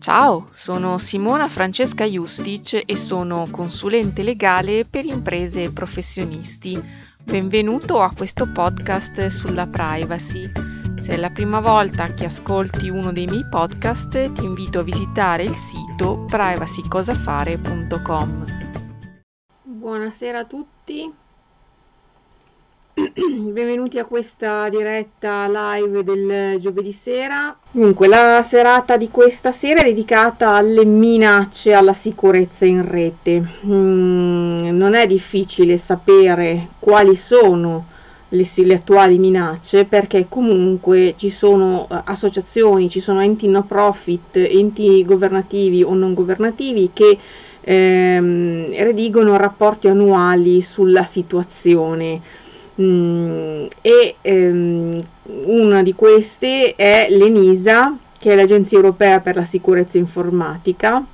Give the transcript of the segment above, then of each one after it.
Ciao, sono Simona Francesca Justic e sono consulente legale per imprese e professionisti. Benvenuto a questo podcast sulla privacy. Se è la prima volta che ascolti uno dei miei podcast, ti invito a visitare il sito privacycosafare.com. Buonasera a tutti. Benvenuti a questa diretta live del giovedì sera. Dunque, la serata di questa sera è dedicata alle minacce alla sicurezza in rete. Mm, non è difficile sapere quali sono le, le, attuali minacce perché comunque ci sono uh, associazioni, ci sono enti no profit, enti governativi o non governativi che ehm, redigono rapporti annuali sulla situazione Mm, e ehm, una di queste è l'ENISA, che è l'Agenzia Europea per la Sicurezza Informatica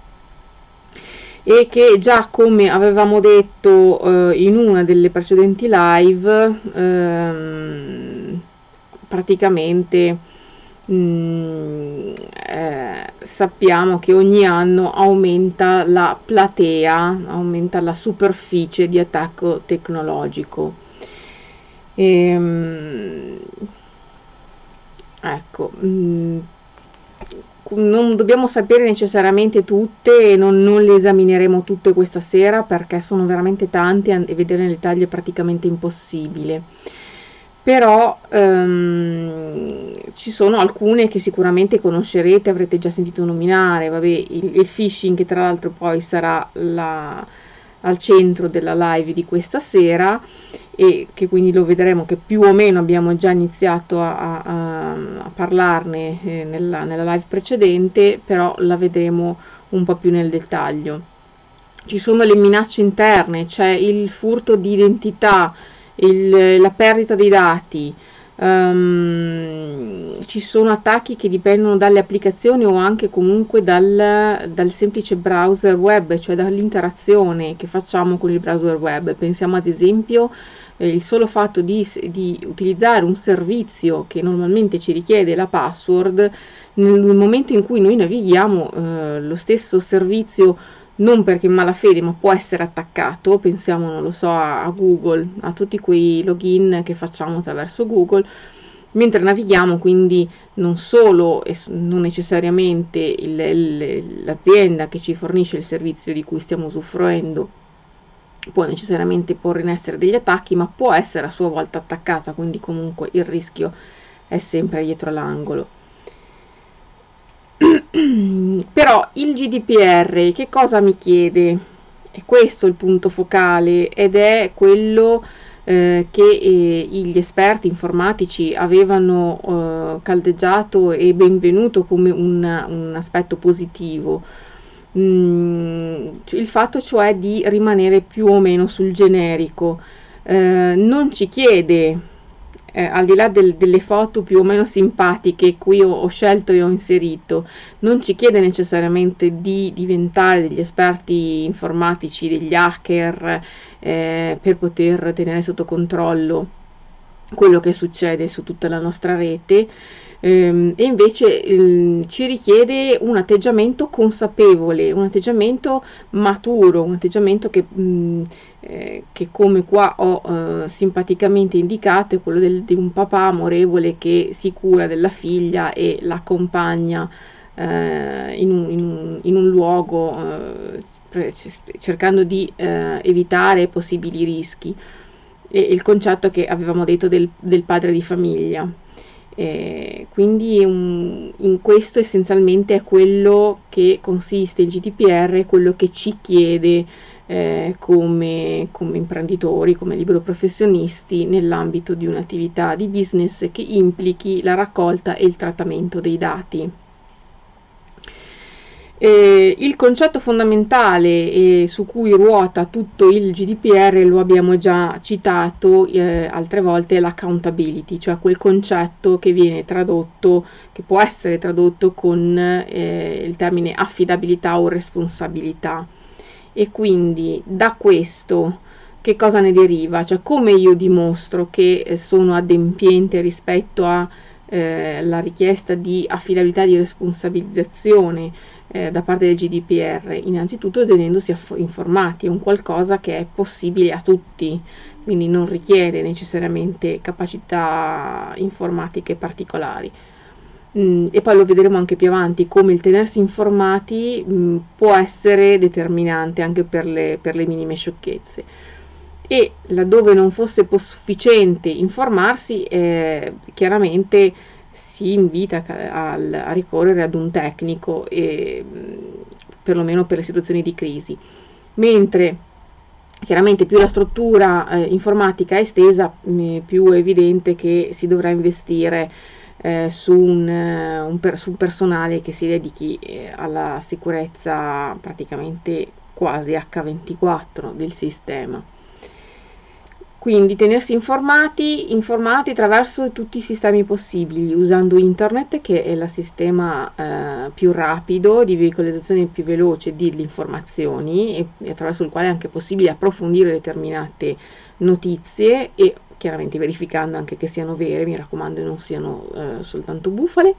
e che già come avevamo detto eh, in una delle precedenti live ehm, praticamente mh, mm, eh, sappiamo che ogni anno aumenta la platea, aumenta la superficie di attacco tecnologico e, ehm, ecco, mm, non dobbiamo sapere necessariamente tutte e non, non, le esamineremo tutte questa sera perché sono veramente tante e vedere nel dettaglio è praticamente impossibile. Però um, ci sono alcune che sicuramente conoscerete, avrete già sentito nominare, vabbè, il, il phishing che tra l'altro poi sarà la, al centro della live di questa sera e che quindi lo vedremo che più o meno abbiamo già iniziato a, a, a parlarne eh, nella, nella live precedente, però la vedremo un po' più nel dettaglio. Ci sono le minacce interne, c'è il furto di identità, il, la perdita dei dati, Um, ci sono attacchi che dipendono dalle applicazioni o anche comunque dal, dal, semplice browser web, cioè dall'interazione che facciamo con il browser web. Pensiamo ad esempio eh, il solo fatto di, di, utilizzare un servizio che normalmente ci richiede la password, nel momento in cui noi navighiamo eh, lo stesso servizio non perché in malafede, ma può essere attaccato, pensiamo, non lo so, a, Google, a tutti quei login che facciamo attraverso Google, mentre navighiamo quindi non solo e non necessariamente il, il, l'azienda che ci fornisce il servizio di cui stiamo usufruendo può necessariamente porre in essere degli attacchi, ma può essere a sua volta attaccata, quindi comunque il rischio è sempre dietro l'angolo. Però il GDPR che cosa mi chiede? È questo il punto focale ed è quello eh, che eh, gli esperti informatici avevano eh, caldeggiato e benvenuto come un, un aspetto positivo. Mm, il fatto cioè di rimanere più o meno sul generico. Eh, non ci chiede eh, al di là del, delle foto più o meno simpatiche qui ho, ho, scelto e ho inserito, non ci chiede necessariamente di diventare degli esperti informatici, degli hacker eh, per poter tenere sotto controllo quello che succede su tutta la nostra rete. Ehm, e invece ehm, ci richiede un atteggiamento consapevole, un atteggiamento maturo, un atteggiamento che, mh, eh, che come qua ho eh, simpaticamente indicato è quello del, di un papà amorevole che si cura della figlia e l'accompagna eh, in, un, in, un, in, un, luogo eh, cercando di eh, evitare possibili rischi. E il concetto che avevamo detto del, del padre di famiglia. Eh, quindi un, in questo essenzialmente è quello che consiste il GDPR, quello che ci chiede eh, come, come imprenditori, come libero professionisti nell'ambito di un'attività di business che implichi la raccolta e il trattamento dei dati. Eh, il concetto fondamentale eh, su cui ruota tutto il GDPR lo abbiamo già citato eh, altre volte, è l'accountability, cioè quel concetto che viene tradotto, che può essere tradotto con eh, il termine affidabilità o responsabilità. E quindi da questo che cosa ne deriva? Cioè come io dimostro che eh, sono adempiente rispetto a eh, richiesta di affidabilità di responsabilizzazione eh, da parte del GDPR, innanzitutto tenendosi informati, è un qualcosa che è possibile a tutti, quindi non richiede necessariamente capacità informatiche particolari. Mm, e poi lo vedremo anche più avanti, come il tenersi informati mm, può essere determinante anche per le, per le minime sciocchezze. E laddove non fosse sufficiente informarsi, eh, chiaramente si invita a, a, ricorrere ad un tecnico, e, mm, perlomeno per le situazioni di crisi. Mentre chiaramente più la struttura eh, informatica è estesa, più è evidente che si dovrà investire eh, su, un, eh, un, per, su, un, personale che si dedichi eh, alla sicurezza praticamente quasi H24 del sistema. Quindi tenersi informati, informati attraverso tutti i sistemi possibili, usando internet che è il sistema eh, più rapido di veicolizzazione più veloce delle informazioni e, e attraverso il quale è anche possibile approfondire determinate notizie e chiaramente verificando anche che siano vere, mi raccomando non siano eh, soltanto bufale,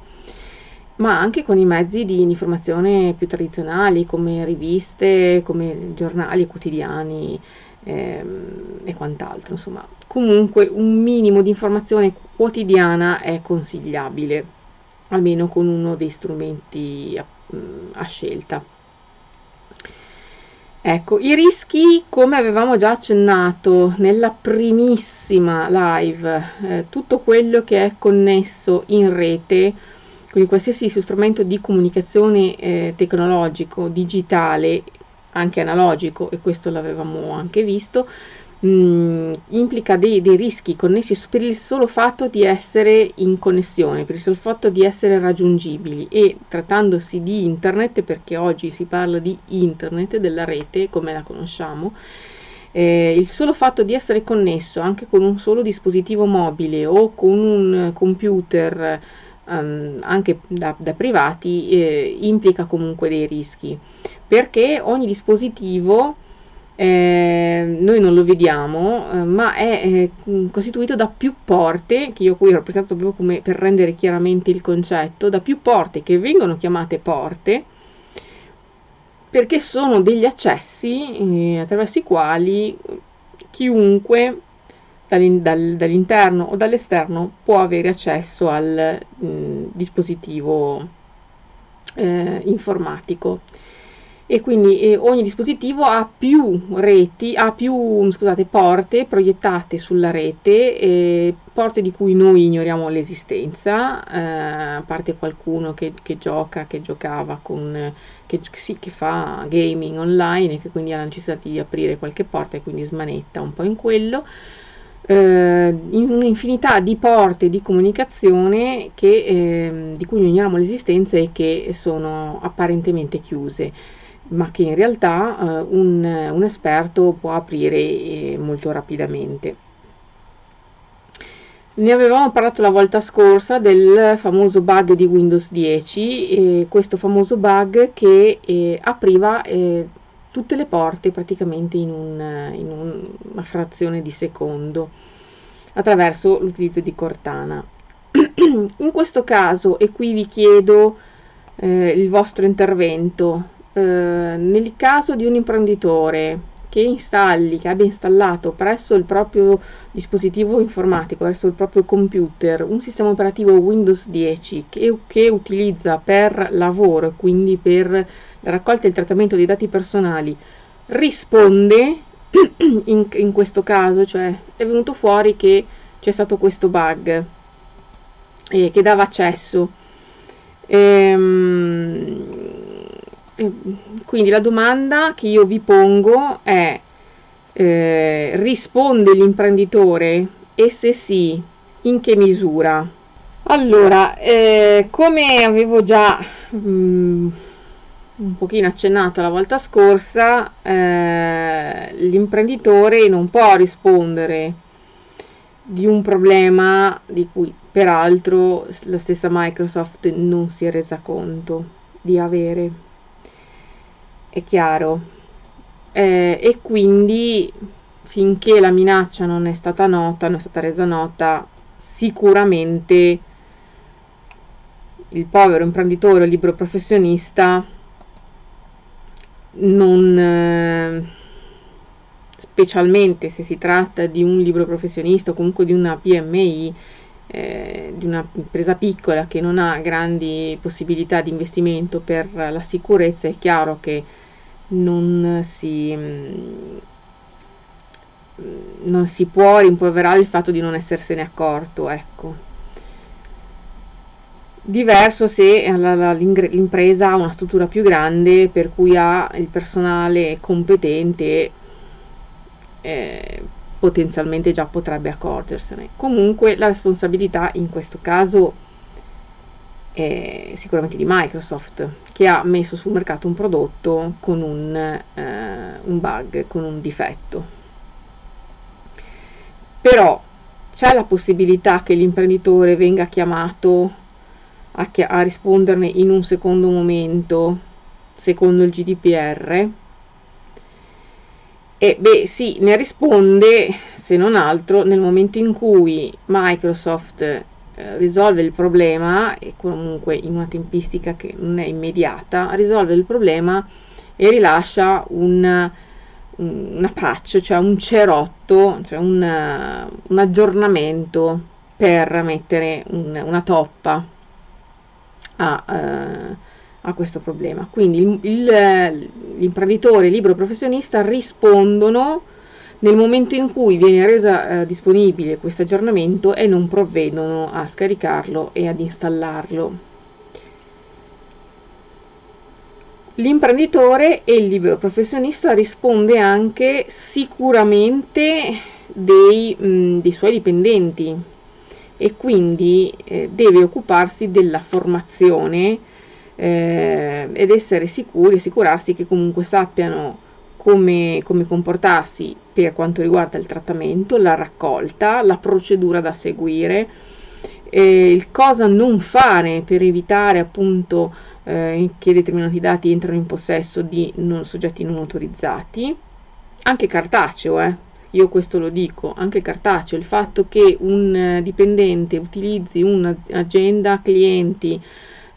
ma anche con i mezzi di informazione più tradizionali come riviste, come giornali quotidiani ehm, e quant'altro. Insomma, comunque un minimo di informazione quotidiana è consigliabile, almeno con uno dei strumenti a, a scelta. Ecco, i rischi, come avevamo già accennato nella primissima live, eh, tutto quello che è connesso in rete, quindi qualsiasi strumento di comunicazione eh, tecnologico, digitale, anche analogico, e questo l'avevamo anche visto, mh, mm, implica dei, dei, rischi connessi per il solo fatto di essere in connessione, per il solo fatto di essere raggiungibili. E trattandosi di internet, perché oggi si parla di internet, della rete come la conosciamo, eh, il solo fatto di essere connesso anche con un solo dispositivo mobile o con un computer um, anche da, da privati eh, implica comunque dei rischi. Perché ogni dispositivo eh, noi non lo vediamo, eh, ma è eh, costituito da più porte, che io qui ho rappresentato proprio come per rendere chiaramente il concetto, da più porte che vengono chiamate porte, perché sono degli accessi eh, attraverso i quali chiunque dall'in- dal- dall'interno o dall'esterno può avere accesso al mh, mm, dispositivo eh, informatico e quindi eh, ogni dispositivo ha più reti, ha più scusate, porte proiettate sulla rete, eh, porte di cui noi ignoriamo l'esistenza, eh, a parte qualcuno che, che, gioca, che giocava con, che, sì, che fa gaming online e che quindi ha la necessità di aprire qualche porta e quindi smanetta un po' in quello. Eh, in un'infinità di porte di comunicazione che, eh, di cui ignoriamo l'esistenza e che sono apparentemente chiuse ma che in realtà eh, un, un, esperto può aprire eh, molto rapidamente. Ne avevamo parlato la volta scorsa del famoso bug di Windows 10, eh, questo famoso bug che eh, apriva eh, tutte le porte praticamente in, un, in un, una frazione di secondo attraverso l'utilizzo di Cortana. in questo caso, e qui vi chiedo eh, il vostro intervento, eh, nel caso di un imprenditore che installi, che abbia installato presso il proprio dispositivo informatico, presso il proprio computer, un sistema operativo Windows 10 che, che utilizza per lavoro, quindi per la raccolta e il trattamento dei dati personali, risponde in, in questo caso, cioè è venuto fuori che c'è stato questo bug eh, che dava accesso. Ehm, quindi la domanda che io vi pongo è eh, risponde l'imprenditore e se sì in che misura? Allora eh, come avevo già mh, mm, un pochino accennato la volta scorsa eh, l'imprenditore non può rispondere di un problema di cui peraltro la stessa Microsoft non si è resa conto di avere è chiaro. Eh, e quindi finché la minaccia non è stata nota, non è stata resa nota, sicuramente il povero imprenditore libero professionista non eh, specialmente se si tratta di un libro professionista o comunque di una PMI eh, di una impresa piccola che non ha grandi possibilità di investimento per la sicurezza è chiaro che non si mm, non si può rimproverare il fatto di non essersene accorto ecco. Diverso se l'impresa ha una struttura più grande per cui ha il personale competente eh, potenzialmente già potrebbe accorgersene. Comunque la responsabilità in questo caso è sicuramente di Microsoft che ha messo sul mercato un prodotto con un, eh, un bug con un difetto. Però c'è la possibilità che l'imprenditore venga chiamato a, a risponderne in un secondo momento secondo il GDPR e beh sì, ne risponde se non altro nel momento in cui Microsoft eh, risolve il problema e comunque in una tempistica che non è immediata, risolve il problema e rilascia un, una patch, cioè un cerotto, cioè un, un aggiornamento per mettere un, una toppa a, eh, a questo problema. Quindi l'imprenditore, il libero professionista rispondono nel momento in cui viene resa eh, disponibile questo aggiornamento e non provvedono a scaricarlo e ad installarlo. L'imprenditore e il libero professionista risponde anche sicuramente dei, mh, dei suoi dipendenti, e quindi eh, deve occuparsi della formazione eh, ed essere sicuri, assicurarsi che comunque sappiano come, come comportarsi per quanto riguarda il trattamento, la raccolta, la procedura da seguire, eh, il cosa non fare per evitare appunto eh, che determinati dati entrano in possesso di non, soggetti non autorizzati, anche cartaceo, eh, io questo lo dico, anche cartaceo, il fatto che un eh, dipendente utilizzi un'agenda clienti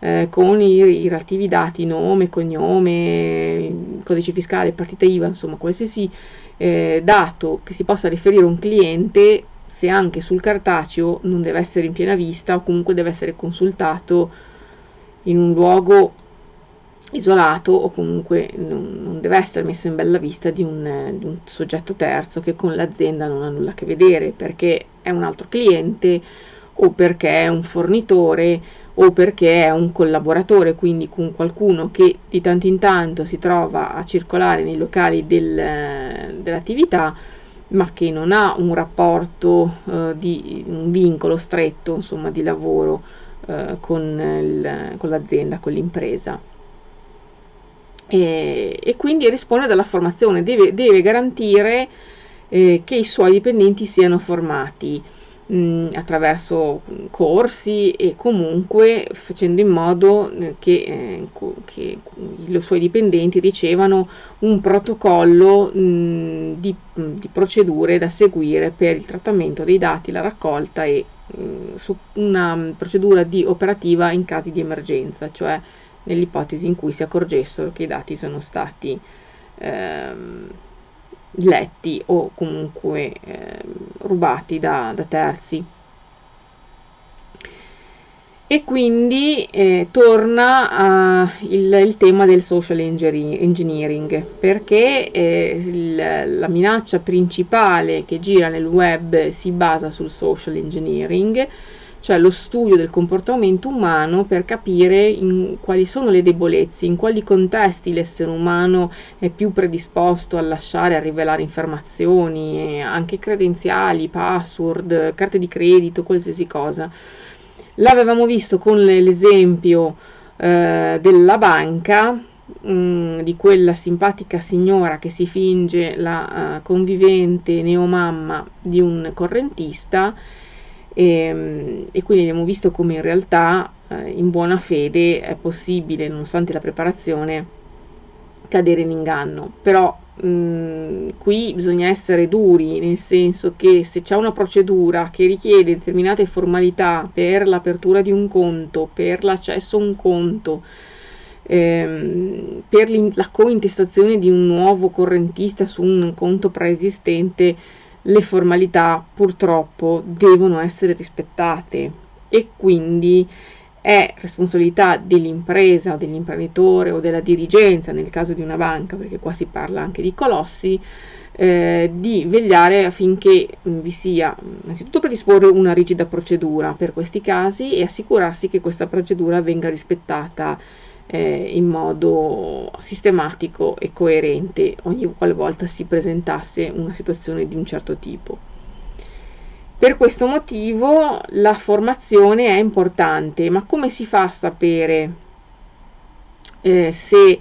eh, con i, i, relativi dati, nome, cognome, codice fiscale, partita IVA, insomma qualsiasi eh, dato che si possa riferire a un cliente, se anche sul cartaceo non deve essere in piena vista o comunque deve essere consultato in un luogo isolato o comunque non, non, deve essere messo in bella vista di un, di un, soggetto terzo che con l'azienda non ha nulla a che vedere perché è un altro cliente o perché è un fornitore o perché è un collaboratore, quindi con qualcuno che di tanto in tanto si trova a circolare nei locali del, dell'attività ma che non ha un rapporto eh, di un vincolo stretto insomma di lavoro eh, con, il, con l'azienda, con l'impresa. E, e quindi risponde dalla formazione, deve, deve garantire eh, che i suoi dipendenti siano formati mh, attraverso corsi e comunque facendo in modo eh, che, eh, che, i suoi dipendenti ricevano un protocollo mh, di, di, procedure da seguire per il trattamento dei dati, la raccolta e mh, su una procedura di operativa in casi di emergenza, cioè nell'ipotesi in cui si accorgessero che i dati sono stati ehm, letti o comunque ehm, rubati da, da, terzi. E quindi eh, torna il, il, tema del social engineering, perché eh, il, la minaccia principale che gira nel web si basa sul social engineering, cioè lo studio del comportamento umano per capire quali sono le debolezze, in quali contesti l'essere umano è più predisposto a lasciare, a rivelare informazioni, anche credenziali, password, carte di credito, qualsiasi cosa. L'avevamo visto con l'esempio eh, della banca, mh, mm, di quella simpatica signora che si finge la uh, convivente neomamma di un correntista e, ehm, e quindi abbiamo visto come in realtà eh, in buona fede è possibile, nonostante la preparazione, cadere in inganno, però mh, qui bisogna essere duri, nel senso che se c'è una procedura che richiede determinate formalità per l'apertura di un conto, per l'accesso a un conto, ehm, per la cointestazione di un nuovo correntista su un conto preesistente, le formalità purtroppo devono essere rispettate e quindi è responsabilità dell'impresa dell'imprenditore o della dirigenza nel caso di una banca, perché qua si parla anche di colossi, eh, di vegliare affinché mm, vi sia innanzitutto predisporre una rigida procedura per questi casi e assicurarsi che questa procedura venga rispettata eh, in modo sistematico e coerente ogni qualvolta si presentasse una situazione di un certo tipo. Per questo motivo la formazione è importante, ma come si fa a sapere eh, se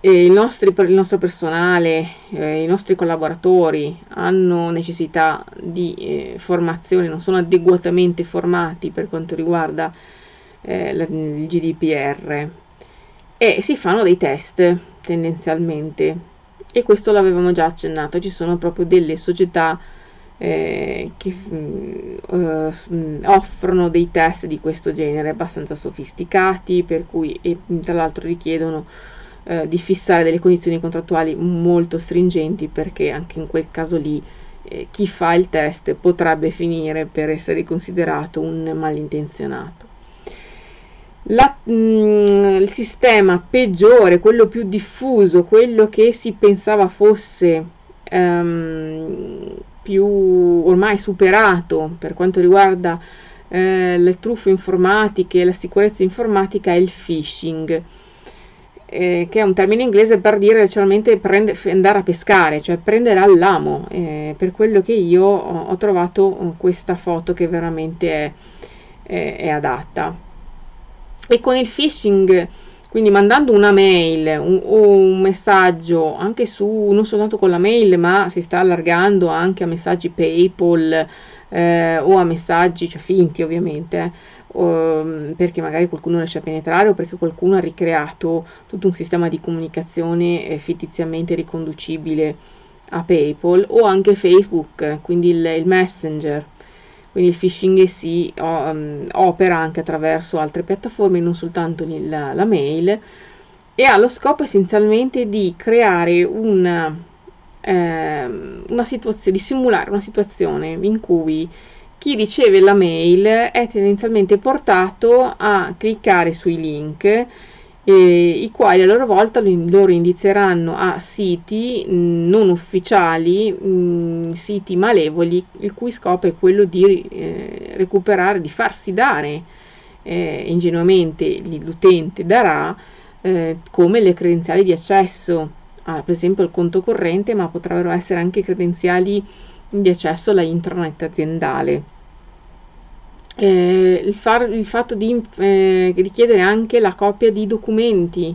eh, il, nostri, il, nostro personale, eh, i nostri collaboratori hanno necessità di eh, formazione, non sono adeguatamente formati per quanto riguarda eh, la, il GDPR? E si fanno dei test tendenzialmente e questo l'avevamo già accennato, ci sono proprio delle società eh, che uh, offrono dei test di questo genere abbastanza sofisticati, per cui e, tra l'altro richiedono uh, di fissare delle condizioni contrattuali molto stringenti perché anche in quel caso lì eh, chi fa il test potrebbe finire per essere considerato un malintenzionato. La, mh, il sistema peggiore, quello più diffuso, quello che si pensava fosse um, più ormai superato per quanto riguarda eh, le truffe informatiche e la sicurezza informatica è il phishing, eh, che è un termine inglese per dire letteralmente prende, andare a pescare, cioè prendere all'amo. Eh, per quello che io ho, ho, trovato questa foto che veramente è, è, è adatta. E con il phishing quindi mandando una mail un, o un messaggio anche su, non soltanto con la mail, ma si sta allargando anche a messaggi PayPal eh, o a messaggi, cioè finti ovviamente, eh, perché magari qualcuno riesce a penetrare o perché qualcuno ha ricreato tutto un sistema di comunicazione eh, fittiziamente riconducibile a PayPal o anche Facebook, quindi il, il Messenger quindi il phishing si um, opera anche attraverso altre piattaforme, non soltanto la, la mail, e ha lo scopo essenzialmente di creare una, eh, una situazione, di simulare una situazione in cui chi riceve la mail è tendenzialmente portato a cliccare sui link i quali a loro volta loro indizieranno a siti mm, non ufficiali, mm, siti malevoli, il cui scopo è quello di eh, recuperare, di farsi dare eh, ingenuamente l'utente darà eh, come le credenziali di accesso. A per esempio il conto corrente, ma potrebbero essere anche credenziali di accesso alla intranet aziendale eh, il, far, il, fatto di eh, richiedere anche la copia di documenti,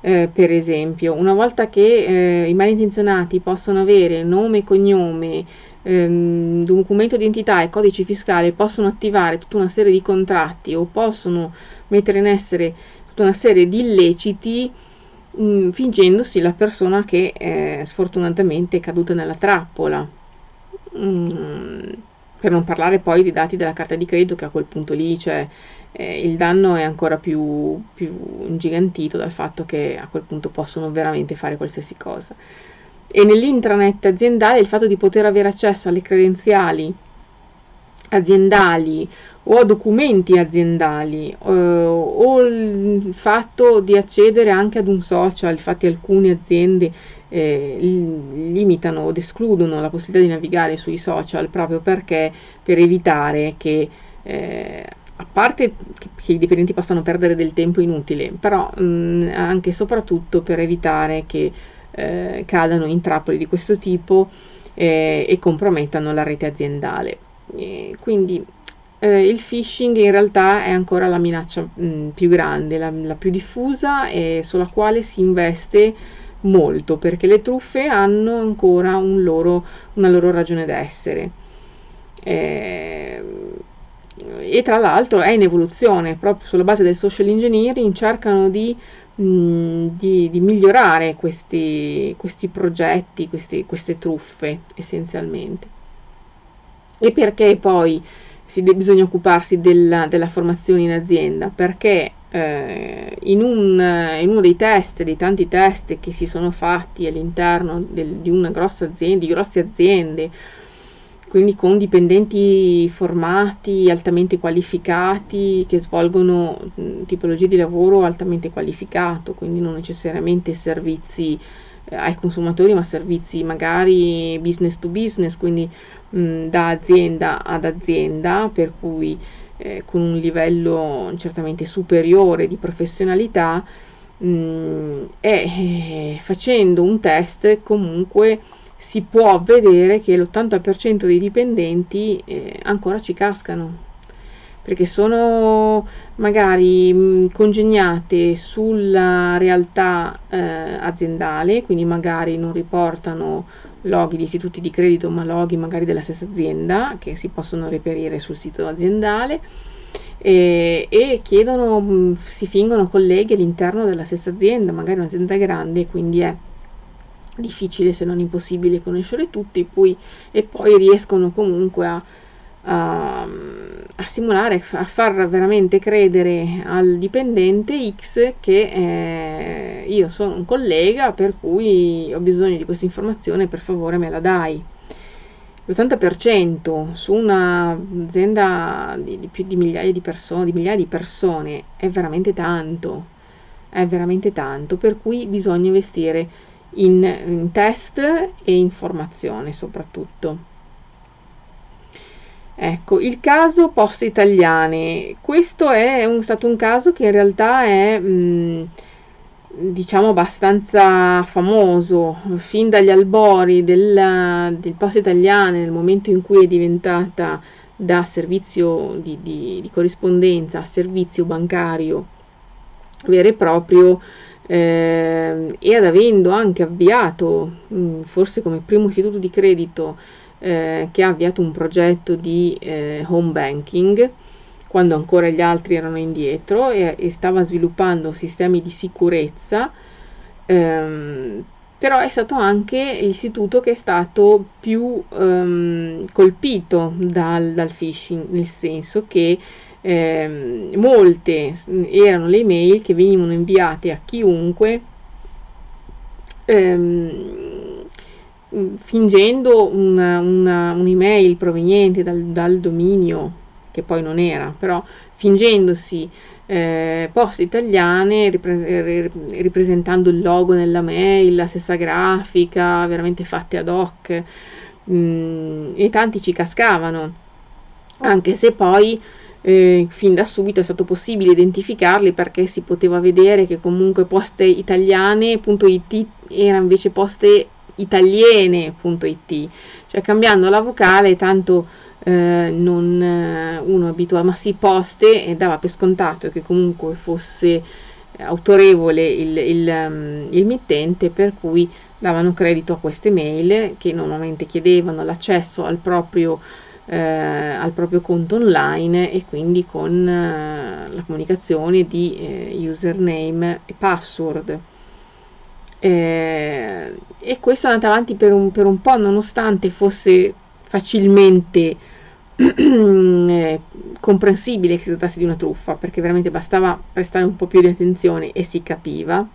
eh, per esempio, una volta che eh, i malintenzionati possono avere nome e cognome, ehm, documento di identità e codice fiscale, possono attivare tutta una serie di contratti o possono mettere in essere tutta una serie di illeciti mh, mm, fingendosi la persona che eh, sfortunatamente è caduta nella trappola. Mm per non parlare poi dei dati della carta di credito che a quel punto lì cioè, eh, il danno è ancora più, più ingigantito dal fatto che a quel punto possono veramente fare qualsiasi cosa. E nell'intranet aziendale il fatto di poter avere accesso alle credenziali aziendali o a documenti aziendali eh, o il fatto di accedere anche ad un social, infatti alcune aziende eh, limitano o escludono la possibilità di navigare sui social proprio perché per evitare che eh, a parte che, i dipendenti possano perdere del tempo inutile, però mh, anche e soprattutto per evitare che eh, cadano in trappole di questo tipo eh, e compromettano la rete aziendale. E quindi eh, il phishing in realtà è ancora la minaccia mh, più grande, la, la più diffusa e sulla quale si investe molto perché le truffe hanno ancora un loro, una loro ragione d'essere. Eh, e tra l'altro è in evoluzione, proprio sulla base del social engineering cercano di mh, di, di, migliorare questi, questi progetti, questi, queste truffe essenzialmente. E perché poi si bisogna occuparsi della, della, formazione in azienda? Perché eh, in, un, in, uno dei test, dei tanti test che si sono fatti all'interno del, di una grossa azienda, di grosse aziende, quindi con dipendenti formati, altamente qualificati, che svolgono tipologie di lavoro altamente qualificato, quindi non necessariamente servizi eh, ai consumatori, ma servizi magari business to business, quindi mh, da azienda ad azienda, per cui eh, con un livello certamente superiore di professionalità mh, e eh, facendo un test comunque si può vedere che l'80% dei dipendenti eh, ancora ci cascano perché sono magari mh, congegnate sulla realtà eh, aziendale, quindi magari non riportano loghi di istituti di credito, ma loghi magari della stessa azienda che si possono reperire sul sito aziendale e, e chiedono, mh, si fingono colleghi all'interno della stessa azienda, magari un'azienda grande, quindi è difficile se non impossibile conoscere tutti poi, e poi riescono comunque a, a, a, simulare, a far veramente credere al dipendente X che eh, io sono un collega per cui ho bisogno di questa informazione, per favore me la dai. L'80% su un'azienda di, di più di migliaia di persone, di migliaia di persone è veramente tanto, è veramente tanto, per cui bisogna investire in, in test e informazione soprattutto. Ecco, il caso Poste Italiane. Questo è un, stato un caso che in realtà è, mh, diciamo, abbastanza famoso. Fin dagli albori della, del Poste Italiane, nel momento in cui è diventata da servizio di, di, di corrispondenza a servizio bancario vero e proprio, eh, ed avendo anche avviato, mh, mm, forse come primo istituto di credito, eh, che ha avviato un progetto di eh, home banking, quando ancora gli altri erano indietro, e, e stava sviluppando sistemi di sicurezza, ehm, però è stato anche l'istituto che è stato più ehm, colpito dal, dal phishing, nel senso che eh, molte erano le email che venivano inviate a chiunque ehm, fingendo una, una, un'email proveniente dal, dal, dominio che poi non era però fingendosi eh, poste italiane ripre- ripresentando il logo nella mail la stessa grafica veramente fatte ad hoc mh, mm, e tanti ci cascavano. Anche se poi eh, fin da subito è stato possibile identificarli perché si poteva vedere che comunque poste italiane.it era invece poste italiene.it, cioè cambiando la vocale tanto eh, non eh, uno abituato, ma si poste e dava per scontato che comunque fosse autorevole il, il, um, il mittente per cui davano credito a queste mail che normalmente chiedevano l'accesso al proprio eh, al proprio conto online e quindi con eh, la comunicazione di eh, username e password. Eh, e questo è andato avanti per un, per un po', nonostante fosse facilmente eh, comprensibile che si trattasse di una truffa, perché veramente bastava prestare un po' più di attenzione e si capiva.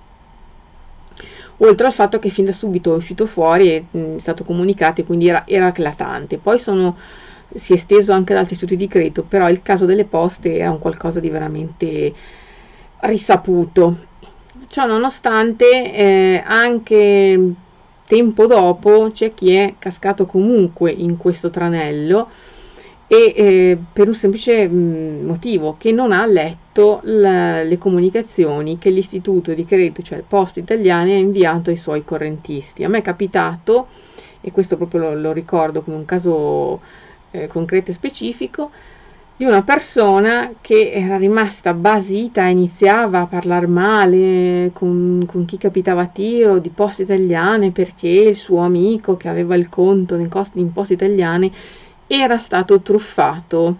Oltre al fatto che fin da subito è uscito fuori e è stato comunicato e quindi era, era eclatante. Poi sono si è esteso anche ad altri istituti di credito, però il caso delle poste è un qualcosa di veramente risaputo. Ciò nonostante, eh, anche tempo dopo c'è chi è cascato comunque in questo tranello e eh, per un semplice mh, mm, motivo che non ha letto la, le comunicazioni che l'istituto di credito, cioè Poste Italiane, ha inviato ai suoi correntisti. A me è capitato, e questo proprio lo, lo ricordo come un caso eh, concreto e specifico di una persona che era rimasta basita, iniziava a parlare male con, con, chi capitava a tiro di poste italiane perché il suo amico che aveva il conto in, cost- in poste italiane era stato truffato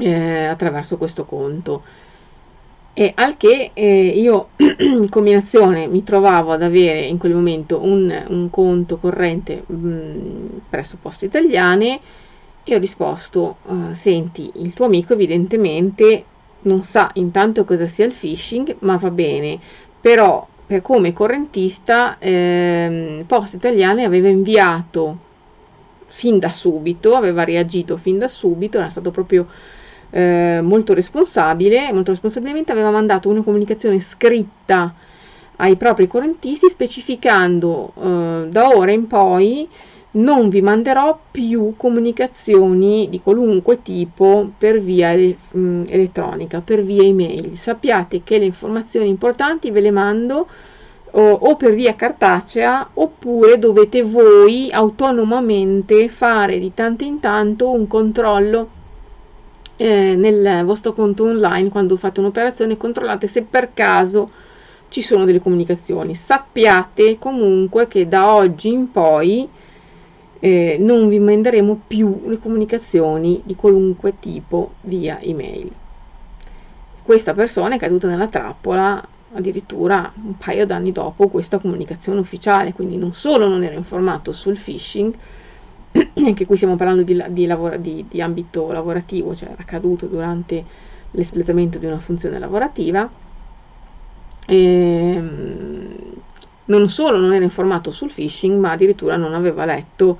eh, attraverso questo conto. E al che eh, io in combinazione mi trovavo ad avere in quel momento un, un conto corrente mh, mm, presso Poste Italiane e ho risposto, uh, senti, il tuo amico evidentemente non sa intanto cosa sia il phishing, ma va bene, però per come correntista eh, Poste Italiane aveva inviato fin da subito, aveva reagito fin da subito, era stato proprio eh, molto responsabile, molto responsabilmente aveva mandato una comunicazione scritta ai propri correntisti specificando eh, da ora in poi non vi manderò più comunicazioni di qualunque tipo per via mh, elettronica, per via email. Sappiate che le informazioni importanti ve le mando o, o per via cartacea oppure dovete voi autonomamente fare di tanto in tanto un controllo eh, nel vostro conto online quando fate un'operazione controllate se per caso ci sono delle comunicazioni sappiate comunque che da oggi in poi eh, non vi manderemo più le comunicazioni di qualunque tipo via email questa persona è caduta nella trappola addirittura un paio d'anni dopo questa comunicazione ufficiale quindi non solo non era informato sul phishing anche qui stiamo parlando di, di, lavora, di, di ambito lavorativo, cioè accaduto durante l'espletamento di una funzione lavorativa. Ehm, non solo non era informato sul phishing, ma addirittura non aveva letto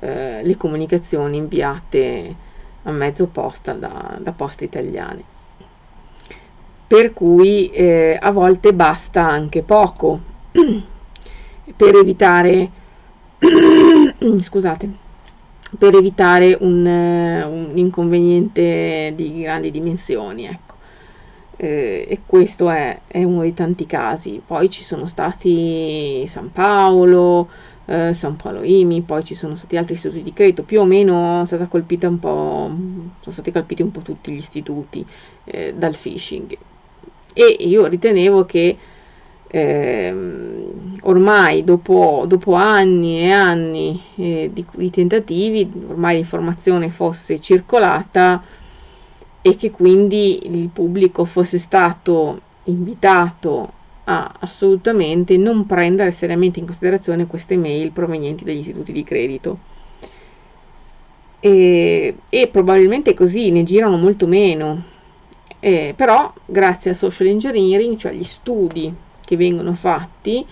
eh, le comunicazioni inviate a mezzo posta da, da poste italiane. Per cui eh, a volte basta anche poco per evitare scusate per evitare un, uh, un, inconveniente di grandi dimensioni. Ecco. Eh, e questo è, è, uno dei tanti casi. Poi ci sono stati San Paolo, eh, San Paolo Imi, poi ci sono stati altri istituti di credito, più o meno sono stati colpiti un po' tutti gli istituti eh, dal phishing. E io ritenevo che ehm, ormai dopo, dopo, anni e anni eh, di, di, tentativi, ormai l'informazione fosse circolata e che quindi il pubblico fosse stato invitato a assolutamente non prendere seriamente in considerazione queste mail provenienti dagli istituti di credito. E, e probabilmente così ne girano molto meno. Eh, però grazie al social engineering, cioè gli studi che vengono fatti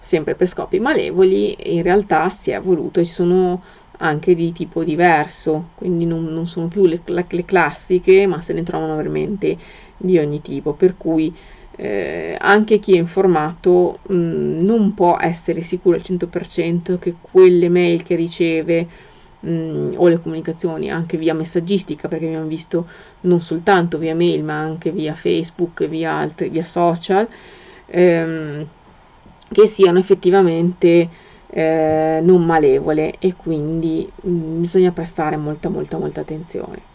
sempre per scopi malevoli in realtà si è voluto e sono anche di tipo diverso quindi non, non sono più le, le, classiche ma se ne trovano veramente di ogni tipo per cui eh, anche chi è informato mh, non può essere sicuro al 100% che quelle mail che riceve mh, o le comunicazioni anche via messaggistica perché abbiamo visto non soltanto via mail ma anche via Facebook via altri via social ehm, che siano effettivamente eh, non malevole e quindi mh, mm, bisogna prestare molta molta molta attenzione